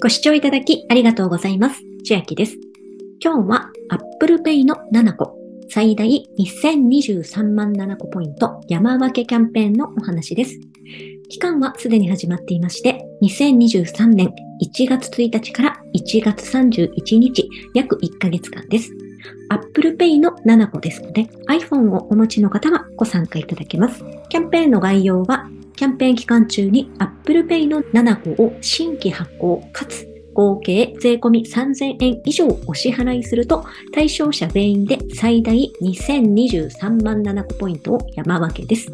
ご視聴いただきありがとうございます。千秋です。今日は Apple Pay の7個、最大2023万7個ポイント山分けキャンペーンのお話です。期間はすでに始まっていまして、2023年1月1日から1月31日、約1ヶ月間です。Apple Pay の7個ですので、iPhone をお持ちの方はご参加いただけます。キャンペーンの概要はキャンペーン期間中に Apple Pay の7個を新規発行かつ合計税込3000円以上お支払いすると対象者全員で最大2023万7個ポイントを山分けです。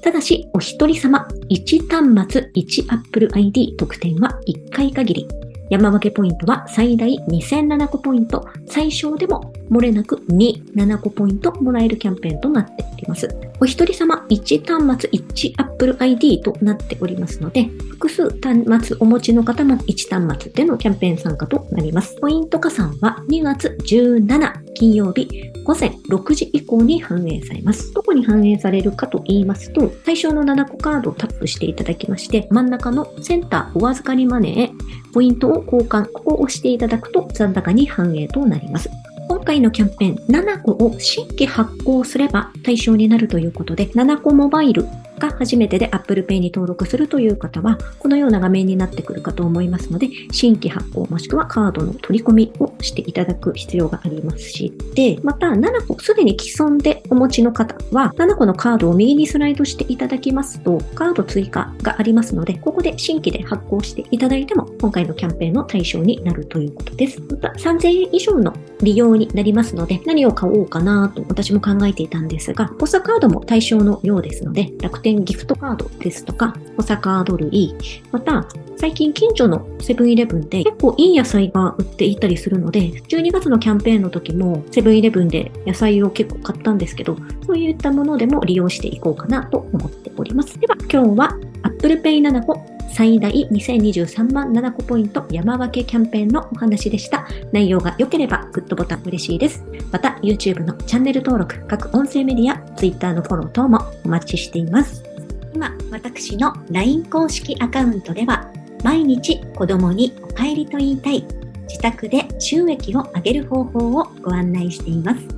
ただし、お一人様1端末1 Apple ID 特典は1回限り。山分けポイントは最大2007個ポイント、最小でも漏れなく2、7個ポイントもらえるキャンペーンとなっております。お一人様1端末1 Apple ID となっておりますので、複数端末お持ちの方も1端末でのキャンペーン参加となります。ポイント加算は2月17金曜日午前6時以降に反映されます。どこに反映されるかと言いますと、対象の7個カードをタップしていただきまして、真ん中のセンターお預かりマネーポイントを交換、ここを押していただくと残高に反映となります。今回のキャンペーン7個を新規発行すれば対象になるということで、7個モバイルが初めてで Apple Pay に登録するという方は、このような画面になってくるかと思いますので、新規発行もしくはカードの取り込みをしていただく必要がありますし、で、また7個すでに既存でお持ちの方は、7個のカードを右にスライドしていただきますと、カード追加がありますので、ここで新規で発行していただいても、今回のキャンペーンの対象になるということです。また3000円以上の利用になりますので、何を買おうかなと私も考えていたんですが、ポスタカードも対象のようですので、楽天ギフトカードですとか、ポサカード類、また、最近近所のセブンイレブンで結構いい野菜が売っていたりするので、12月のキャンペーンの時もセブンイレブンで野菜を結構買ったんですけど、そういったものでも利用していこうかなと思っております。では今日は Apple Pay 7個最大2023万7個ポイント山分けキャンペーンのお話でした。内容が良ければグッドボタン嬉しいです。また YouTube のチャンネル登録、各音声メディア、Twitter のフォロー等もお待ちしています。今、私の LINE 公式アカウントでは、毎日子供にお帰りと言いたい、自宅で収益を上げる方法をご案内しています。